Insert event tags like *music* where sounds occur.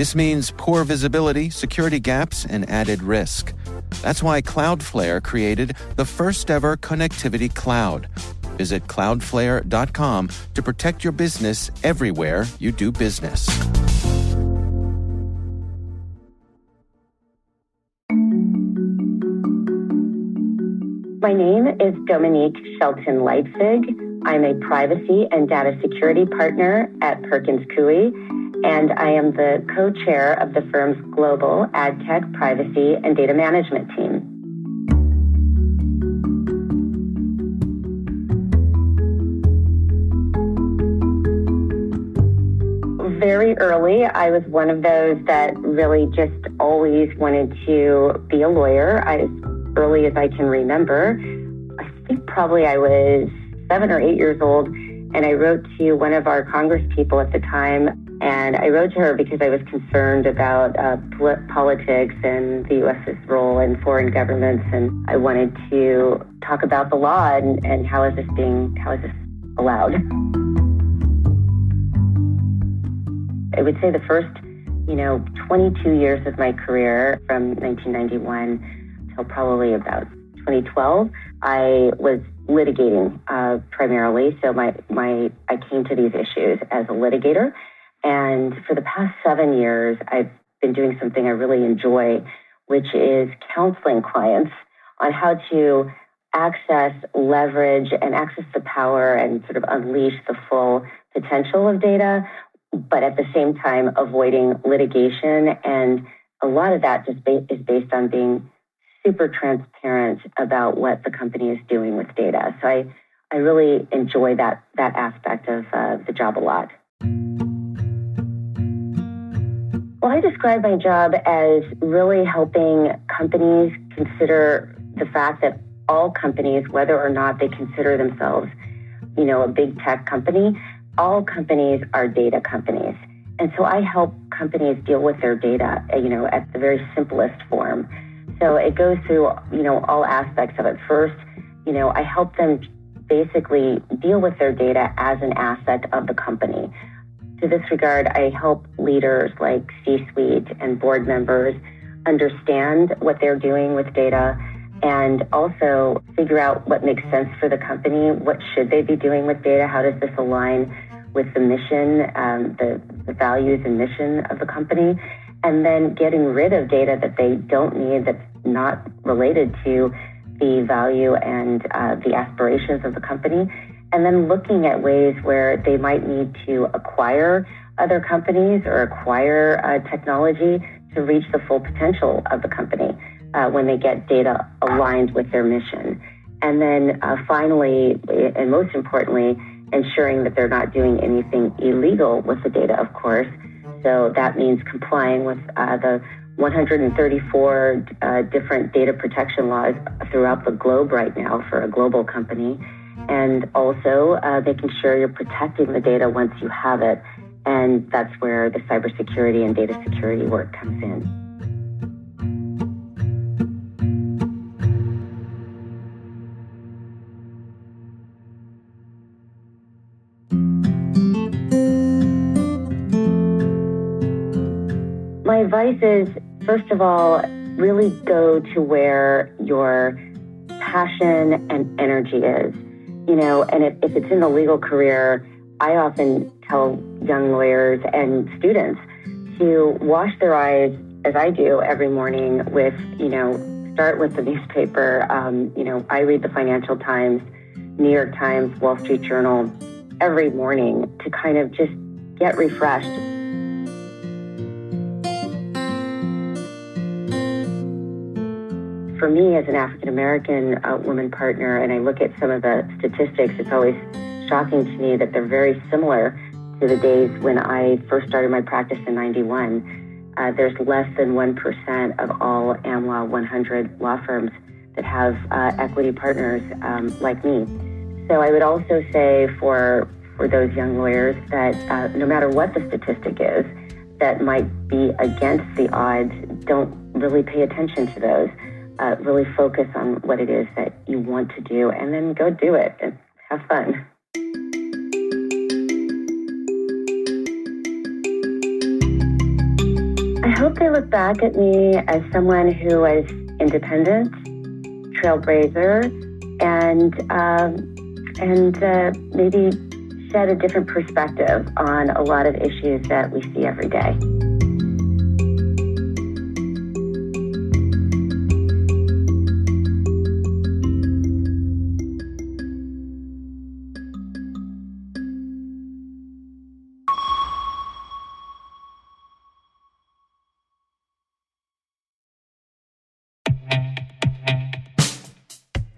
This means poor visibility, security gaps, and added risk. That's why Cloudflare created the first ever connectivity cloud. Visit cloudflare.com to protect your business everywhere you do business. My name is Dominique Shelton Leipzig. I'm a privacy and data security partner at Perkins Coie, and I am the co chair of the firm's global ad tech privacy and data management team. Very early, I was one of those that really just always wanted to be a lawyer. As early as I can remember, I think probably I was seven or eight years old, and I wrote to one of our congresspeople at the time. And I wrote to her because I was concerned about uh, politics and the U.S.'s role in foreign governments, and I wanted to talk about the law and, and how is this being how is this allowed. I would say the first, you know, 22 years of my career from 1991 till probably about 2012, I was litigating uh, primarily. So my my I came to these issues as a litigator, and for the past seven years, I've been doing something I really enjoy, which is counseling clients on how to access, leverage, and access the power and sort of unleash the full potential of data, but at the same time avoiding litigation. And a lot of that just ba- is based on being super transparent about what the company is doing with data. So I, I really enjoy that, that aspect of uh, the job a lot. Well, I describe my job as really helping companies consider the fact that all companies, whether or not they consider themselves, you know, a big tech company, all companies are data companies. And so I help companies deal with their data, uh, you know, at the very simplest form. So it goes through, you know, all aspects of it. First, you know, I help them basically deal with their data as an asset of the company. To this regard, I help leaders like C suite and board members understand what they're doing with data and also figure out what makes sense for the company. What should they be doing with data? How does this align with the mission, um, the, the values and mission of the company? And then getting rid of data that they don't need that's not related to the value and uh, the aspirations of the company, and then looking at ways where they might need to acquire other companies or acquire uh, technology to reach the full potential of the company uh, when they get data aligned with their mission. And then uh, finally, and most importantly, ensuring that they're not doing anything illegal with the data, of course. So that means complying with uh, the 134 uh, different data protection laws throughout the globe right now for a global company. And also uh, making sure you're protecting the data once you have it. And that's where the cybersecurity and data security work comes in. My advice is first of all, really go to where your passion and energy is. You know, and if, if it's in the legal career, I often tell young lawyers and students to wash their eyes, as I do every morning, with, you know, start with the *laughs* newspaper. Um, you know, I read the Financial Times, New York Times, Wall Street Journal every morning to kind of just get refreshed for me as an African American uh, woman partner, and I look at some of the statistics, it's always shocking to me that they're very similar to the days when I first started my practice in 91. uh, there's less than 1% of all AmLaw 100 law firms that have uh, equity partners um, like me. So I would also say for for those young lawyers that uh, no matter what the statistic is that might be against the odds, don't really pay attention to those. Uh, really focus on what it is that you want to do and then go do it and have fun. I hope they look back at me as someone who was independent, trailblazer, and um, and uh, maybe shed a different perspective on a lot of issues that we see every day.